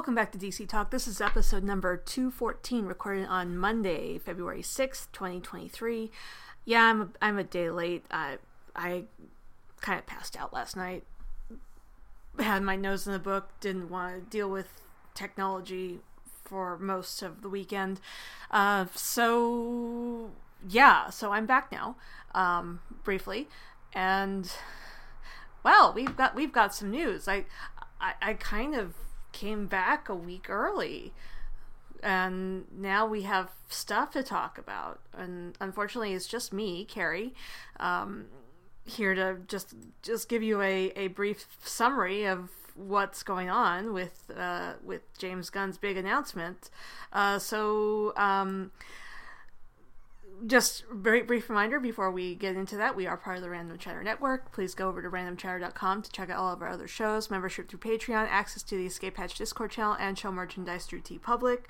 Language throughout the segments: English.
Welcome back to DC Talk. This is episode number 214, recorded on Monday, February 6th, 2023. Yeah, I'm a, I'm a day late. I, I kind of passed out last night. Had my nose in the book, didn't want to deal with technology for most of the weekend. Uh, so, yeah, so I'm back now, um, briefly. And, well, we've got, we've got some news. I, I, I kind of came back a week early. And now we have stuff to talk about. And unfortunately it's just me carrie um, here to just just give you a, a brief summary of what's going on with uh, with james gunn's big announcement. Uh, so um, just very brief reminder before we get into that we are part of the random chatter network. Please go over to randomchatter.com to check out all of our other shows membership through patreon access to the escape hatch discord channel and show merchandise through T TeePublic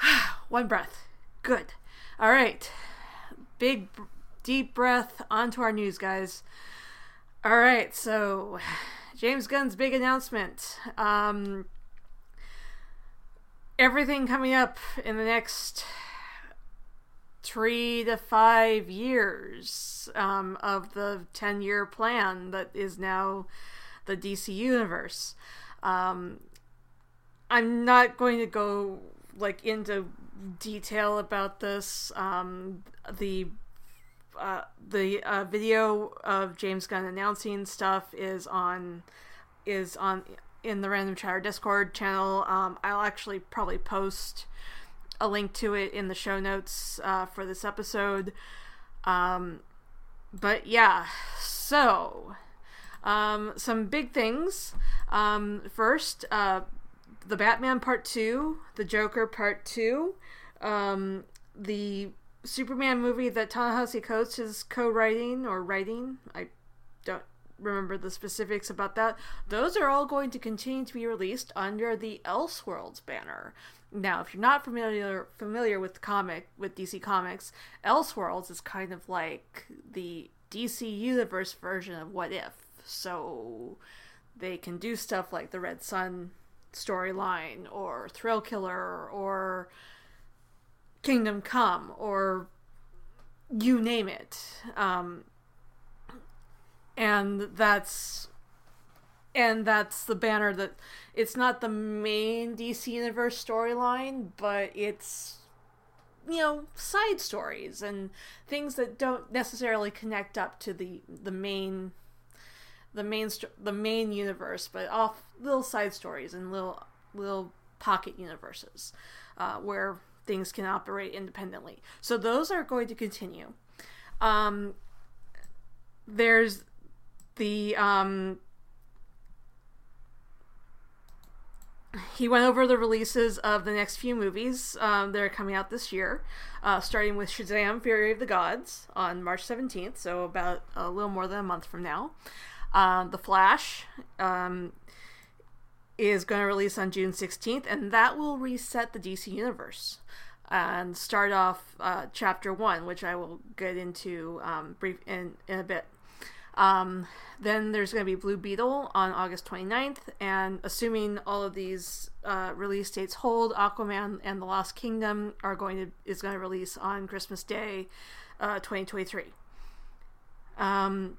one breath. Good. All right. Big deep breath onto our news guys. All right so james gunn's big announcement. Um everything coming up in the next three to five years um, of the 10 year plan that is now the DC universe. Um, I'm not going to go like into detail about this. Um, the uh, the uh, video of James Gunn announcing stuff is on is on in the Random Chatter Discord channel. Um, I'll actually probably post a link to it in the show notes uh, for this episode. Um, but yeah, so um, some big things. Um, first, uh, the Batman Part Two, the Joker Part Two, um, the Superman movie that Ta-Nehisi Coates is co-writing or writing. I don't remember the specifics about that. Those are all going to continue to be released under the Elseworlds banner. Now, if you're not familiar familiar with comic with DC Comics, Elseworlds is kind of like the DC Universe version of What If. So they can do stuff like the Red Sun storyline or Thrill Killer or Kingdom Come or you name it. Um, and that's and that's the banner that it's not the main DC universe storyline, but it's you know side stories and things that don't necessarily connect up to the the main the main the main universe, but off little side stories and little little pocket universes uh, where things can operate independently. So those are going to continue. Um, there's the um, he went over the releases of the next few movies um, that are coming out this year, uh, starting with Shazam: Fury of the Gods on March 17th, so about a little more than a month from now. Um, the Flash um, is going to release on June 16th, and that will reset the DC universe and start off uh, Chapter One, which I will get into um, brief in in a bit. Um, then there's going to be Blue Beetle on August 29th, and assuming all of these uh, release dates hold, Aquaman and the Lost Kingdom are going to is going to release on Christmas Day, uh, 2023. Um,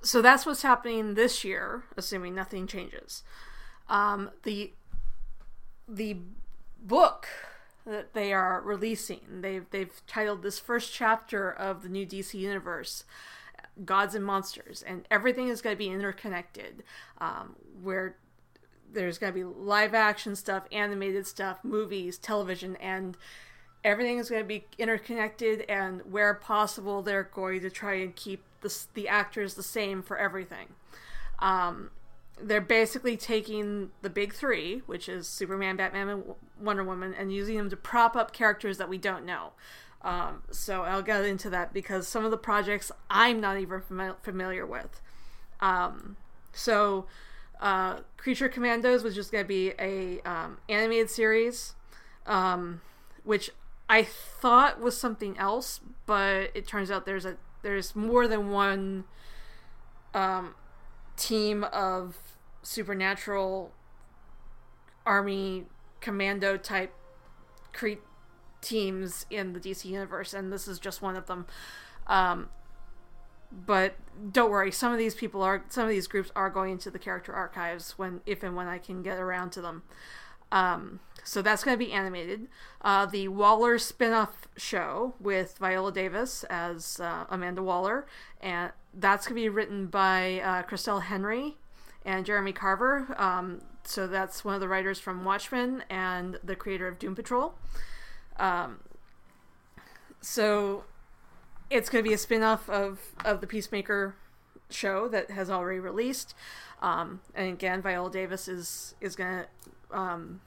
so that's what's happening this year, assuming nothing changes. Um, the the book that they are releasing, they've they've titled this first chapter of the new DC universe gods and monsters, and everything is going to be interconnected. Um, where there's going to be live action stuff, animated stuff, movies, television, and everything is going to be interconnected. And where possible, they're going to try and keep the the actors the same for everything. Um, they're basically taking the big three, which is Superman, Batman, and Wonder Woman, and using them to prop up characters that we don't know. Um, so I'll get into that because some of the projects I'm not even fam- familiar with. Um, so uh, Creature Commandos was just going to be a um, animated series, um, which I thought was something else, but it turns out there's a there's more than one um, team of supernatural army commando type cre- teams in the DC universe, and this is just one of them. Um, but don't worry, some of these people are some of these groups are going into the character archives when if and when I can get around to them. Um, so that's going to be animated. Uh, the Waller spin-off show with Viola Davis as uh, Amanda Waller, and that's going to be written by uh, Christal Henry and Jeremy Carver. Um, so that's one of the writers from Watchmen and the creator of Doom Patrol. Um, so it's going to be a spin-off of, of the Peacemaker show that has already released. Um, and again, Viola Davis is is going to um,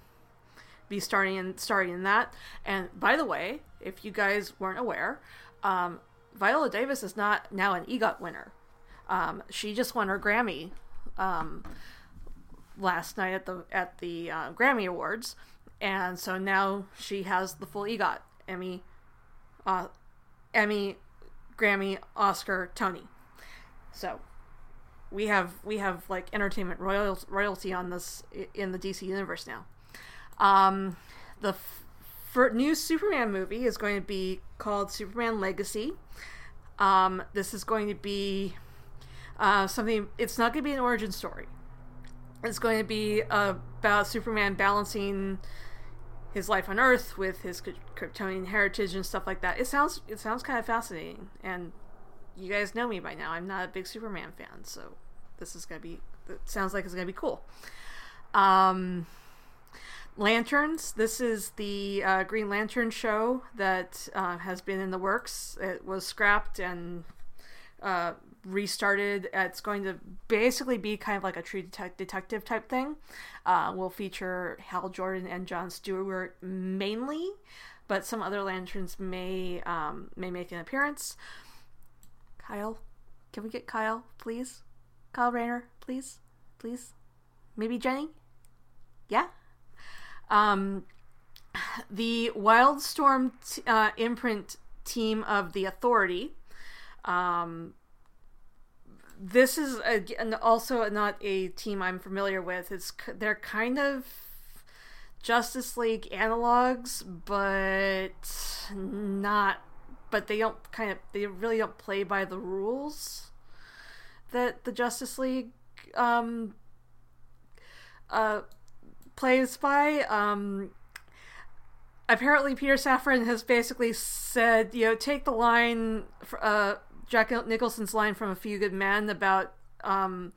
be starting in starting in that. And by the way, if you guys weren't aware, um, Viola Davis is not now an EGOT winner. Um, she just won her Grammy um, last night at the at the uh, Grammy Awards, and so now she has the full EGOT Emmy, uh, Emmy, Grammy, Oscar, Tony. So we have we have like entertainment royal, royalty on this in the DC universe now. Um, the f- new Superman movie is going to be called Superman Legacy. Um, this is going to be uh, something. It's not going to be an origin story. It's going to be uh, about Superman balancing his life on Earth with his Kryptonian heritage and stuff like that. It sounds it sounds kind of fascinating, and you guys know me by now. I'm not a big Superman fan, so this is gonna be. It sounds like it's gonna be cool. Um, Lanterns. This is the uh, Green Lantern show that uh, has been in the works. It was scrapped and uh, restarted. It's going to basically be kind of like a true detec- detective type thing. Uh, will feature Hal Jordan and John Stewart mainly, but some other lanterns may um, may make an appearance. Kyle, can we get Kyle, please? Kyle Rayner, please, please. Maybe Jenny. Yeah. Um, the Wildstorm t- uh, imprint team of the Authority. Um, this is a, also not a team I'm familiar with. It's they're kind of Justice League analogs, but not. But they don't kind of they really don't play by the rules that the Justice League um, uh, plays by. Um, apparently, Peter Safran has basically said, you know, take the line, uh, Jack Nicholson's line from A Few Good Men about um,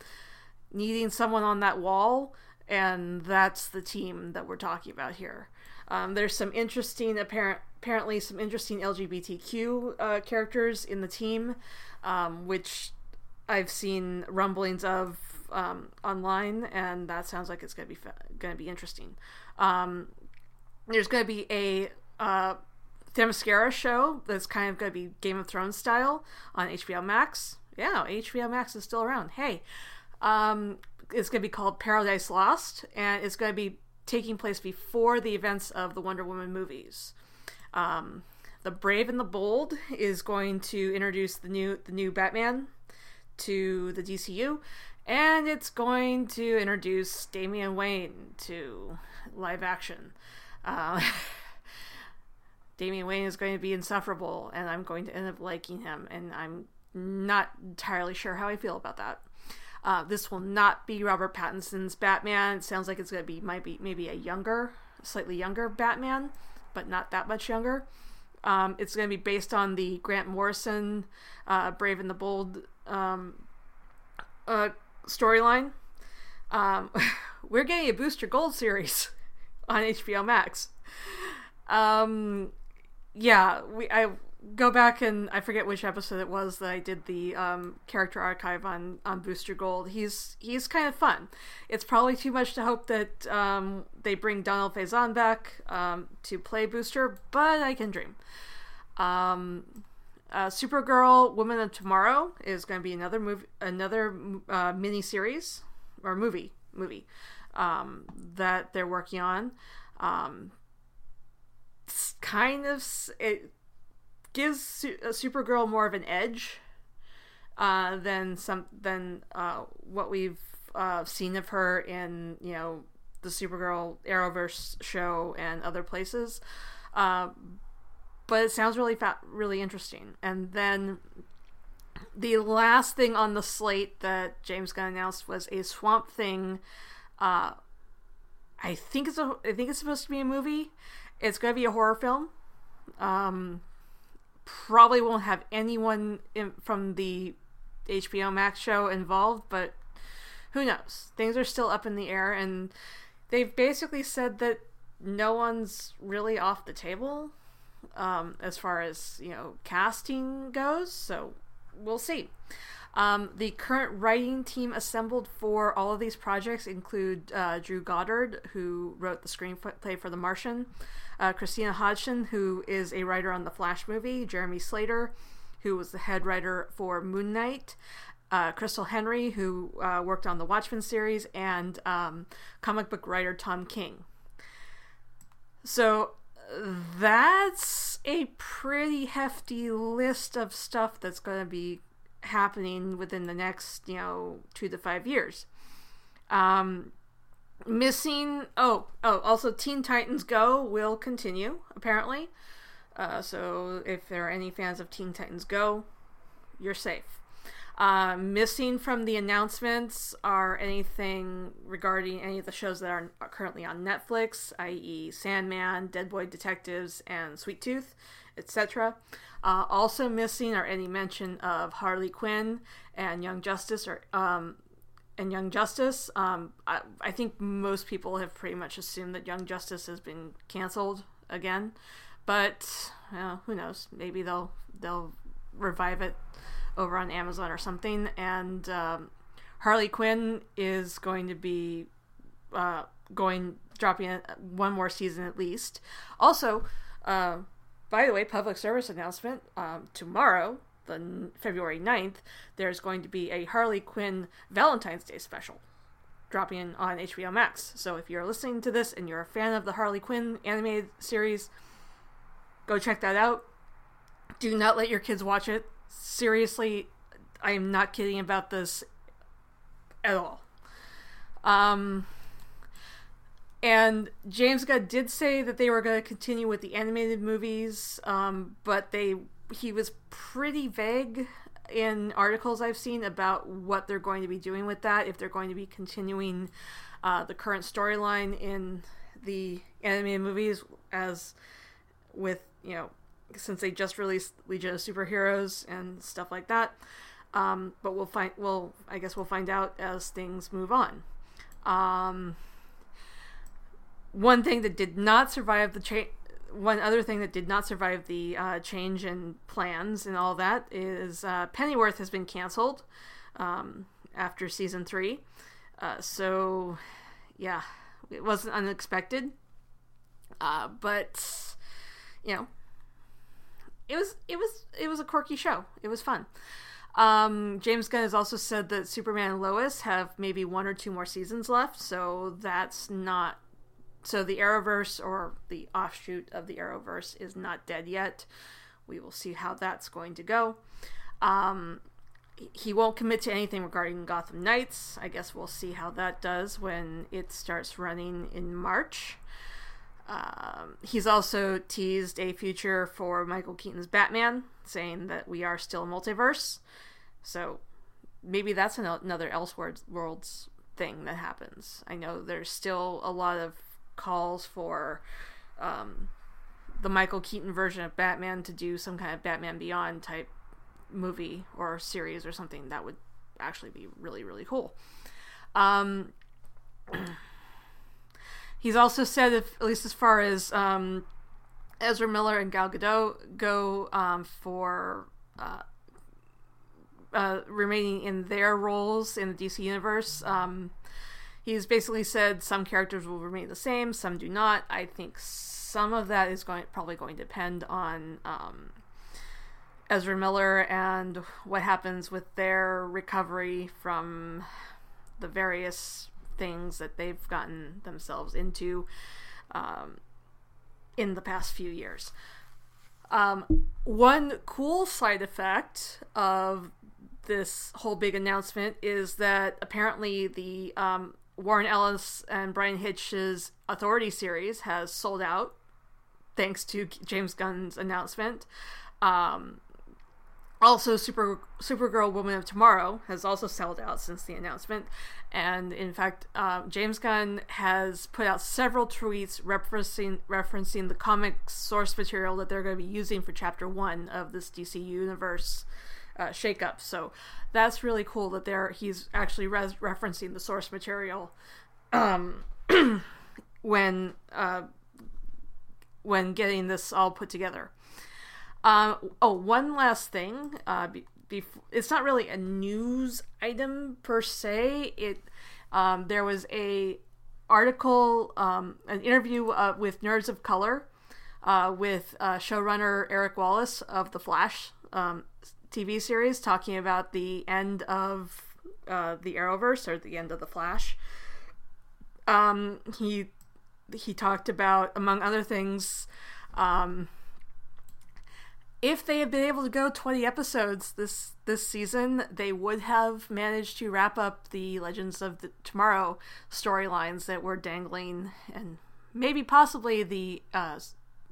needing someone on that wall, and that's the team that we're talking about here. Um, there's some interesting, apparent, apparently, some interesting LGBTQ uh, characters in the team, um, which I've seen rumblings of um, online, and that sounds like it's gonna be gonna be interesting. Um, there's gonna be a uh, Themyscira show that's kind of gonna be Game of Thrones style on HBO Max. Yeah, HBO Max is still around. Hey, um, it's gonna be called Paradise Lost, and it's gonna be taking place before the events of the Wonder Woman movies. Um, the Brave and the Bold is going to introduce the new the new Batman to the DCU, and it's going to introduce Damian Wayne to live action. Uh, Damian Wayne is going to be insufferable, and I'm going to end up liking him, and I'm not entirely sure how I feel about that. Uh, this will not be Robert Pattinson's Batman. It sounds like it's going to be might be maybe a younger, slightly younger Batman, but not that much younger. Um, it's going to be based on the Grant Morrison uh, Brave and the Bold um, uh, storyline. Um, we're getting a Booster Gold series on HBO Max. Um, yeah, we I go back and I forget which episode it was that I did the um, character archive on on Booster Gold. He's he's kind of fun. It's probably too much to hope that um, they bring Donald Faison back um, to play Booster, but I can dream. Um, uh, Supergirl, Woman of Tomorrow is going to be another movie, another uh, mini series or movie movie um, that they're working on. Um, kind of it gives Su- uh, Supergirl more of an edge uh, than some than uh, what we've uh, seen of her in you know the Supergirl Arrowverse show and other places. But it sounds really fa- really interesting. And then the last thing on the slate that James Gunn announced was a Swamp Thing. Uh, I think it's a, I think it's supposed to be a movie. It's going to be a horror film. Um, probably won't have anyone in, from the HBO Max show involved, but who knows? Things are still up in the air, and they've basically said that no one's really off the table um, as far as you know casting goes. So we'll see. Um, the current writing team assembled for all of these projects include uh, Drew Goddard, who wrote the screenplay for The Martian, uh, Christina Hodson, who is a writer on the Flash movie, Jeremy Slater, who was the head writer for Moon Knight, uh, Christal Henry, who uh, worked on the Watchmen series, and um, comic book writer Tom King. So that's a pretty hefty list of stuff that's going to be happening within the next, you know, two to five years. Um, missing. Oh, oh. Also, Teen Titans Go will continue apparently. Uh, so if there are any fans of Teen Titans Go, you're safe. Uh, missing from the announcements are anything regarding any of the shows that are currently on Netflix, i.e., Sandman, Dead Boy Detectives, and Sweet Tooth, etc. Uh, also missing are any mention of Harley Quinn and Young Justice, or um, and Young Justice. Um, I, I, think most people have pretty much assumed that Young Justice has been canceled again, but who knows? Maybe they'll they'll revive it over on Amazon or something. And um, Harley Quinn is going to be uh, going dropping one more season at least. Also, uh, by the way, public service announcement um, tomorrow, the February 9th, there's going to be a Harley Quinn Valentine's Day special dropping on HBO Max. So if you're listening to this and you're a fan of the Harley Quinn animated series, go check that out. Do not let your kids watch it seriously, I am not kidding about this at all. Um, and James Gunn did say that they were going to continue with the animated movies, um, but they he was pretty vague in articles I've seen about what they're going to be doing with that. If they're going to be continuing uh, the current storyline in the animated movies, as with you know since they just released Legion of Superheroes and stuff like that. Um, but we'll find. We'll I guess we'll find out as things move on. Um, one thing that did not survive the change. One other thing that did not survive the uh, change in plans and all that is uh, Pennyworth has been canceled um, after season three. Uh, so, yeah, it wasn't unexpected. Uh, but, you know, it was it was it was a quirky show. It was fun. Um, James Gunn has also said that Superman and Lois have maybe one or two more seasons left, so that's not so the Arrowverse or the offshoot of the Arrowverse is not dead yet. We will see how that's going to go. Um, he won't commit to anything regarding Gotham Knights. I guess we'll see how that does when it starts running in March. Um, he's also teased a future for Michael Keaton's Batman, saying that we are still a multiverse. So maybe that's another Elseworlds thing that happens. I know there's still a lot of calls for um, the Michael Keaton version of Batman to do some kind of Batman Beyond type movie or series or something. That would actually be really, really cool. Um, He's also said, if, at least as far as um, Ezra Miller and Gal Gadot go um, for uh, uh, remaining in their roles in the DC universe, um, he's basically said some characters will remain the same, some do not. I think some of that is going probably going to depend on um, Ezra Miller and what happens with their recovery from the various things that they've gotten themselves into um, in the past few years. Um, one cool side effect of this whole big announcement is that apparently the um, Warren Ellis and Bryan Hitch's Authority series has sold out thanks to James Gunn's announcement. Um, also, Super Supergirl Woman of Tomorrow has also sold out since the announcement, and in fact, uh, James Gunn has put out several tweets referencing referencing the comic source material that they're going to be using for Chapter One of this DC Universe uh, shakeup. So that's really cool that they're he's actually res- referencing the source material um, when uh, when getting this all put together. Um, oh, one last thing. Uh, be, be, it's not really a news item per se. It um, there was a article, um, an interview uh, with Nerds of Color, uh, with uh, showrunner Eric Wallace of the Flash um, TV series, talking about the end of uh, the Arrowverse or the end of the Flash. Um, he he talked about, among other things, um, if they had been able to go 20 episodes this this season, they would have managed to wrap up the Legends of the Tomorrow storylines that were dangling, and maybe possibly the uh,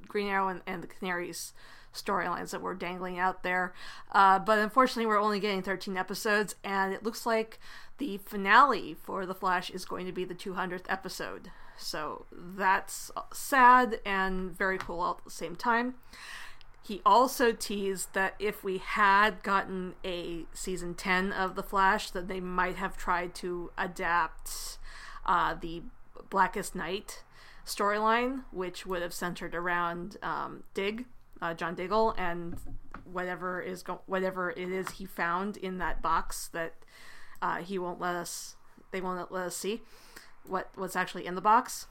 Green Arrow and, and the Canaries storylines that were dangling out there. Uh, but unfortunately, we're only getting 13 episodes, and it looks like the finale for The Flash is going to be the 200th episode. So that's sad and very cool at the same time. He also teased that if we had gotten a season 10 of The Flash, that they might have tried to adapt uh, the Blackest Night storyline, which would have centered around um, Dig, uh, John Diggle, and whatever is go- whatever it is he found in that box that uh, he won't let us, they won't let us see what what's actually in the box.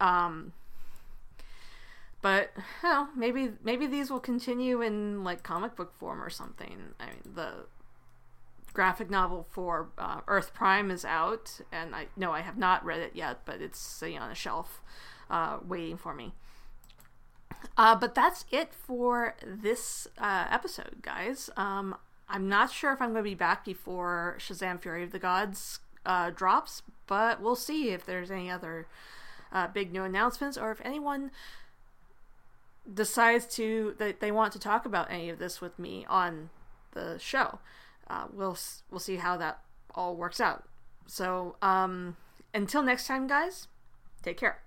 Um, but well, maybe maybe these will continue in like comic book form or something. I mean, the graphic novel for uh, Earth Prime is out, and I no, I have not read it yet, but it's sitting on a shelf, uh, waiting for me. Uh, but that's it for this uh, episode, guys. Um, I'm not sure if I'm going to be back before Shazam: Fury of the Gods uh, drops, but we'll see if there's any other uh, big new announcements or if anyone decides to that they want to talk about any of this with me on the show. Uh, we'll we'll see how that all works out. So um, until next time, guys, take care.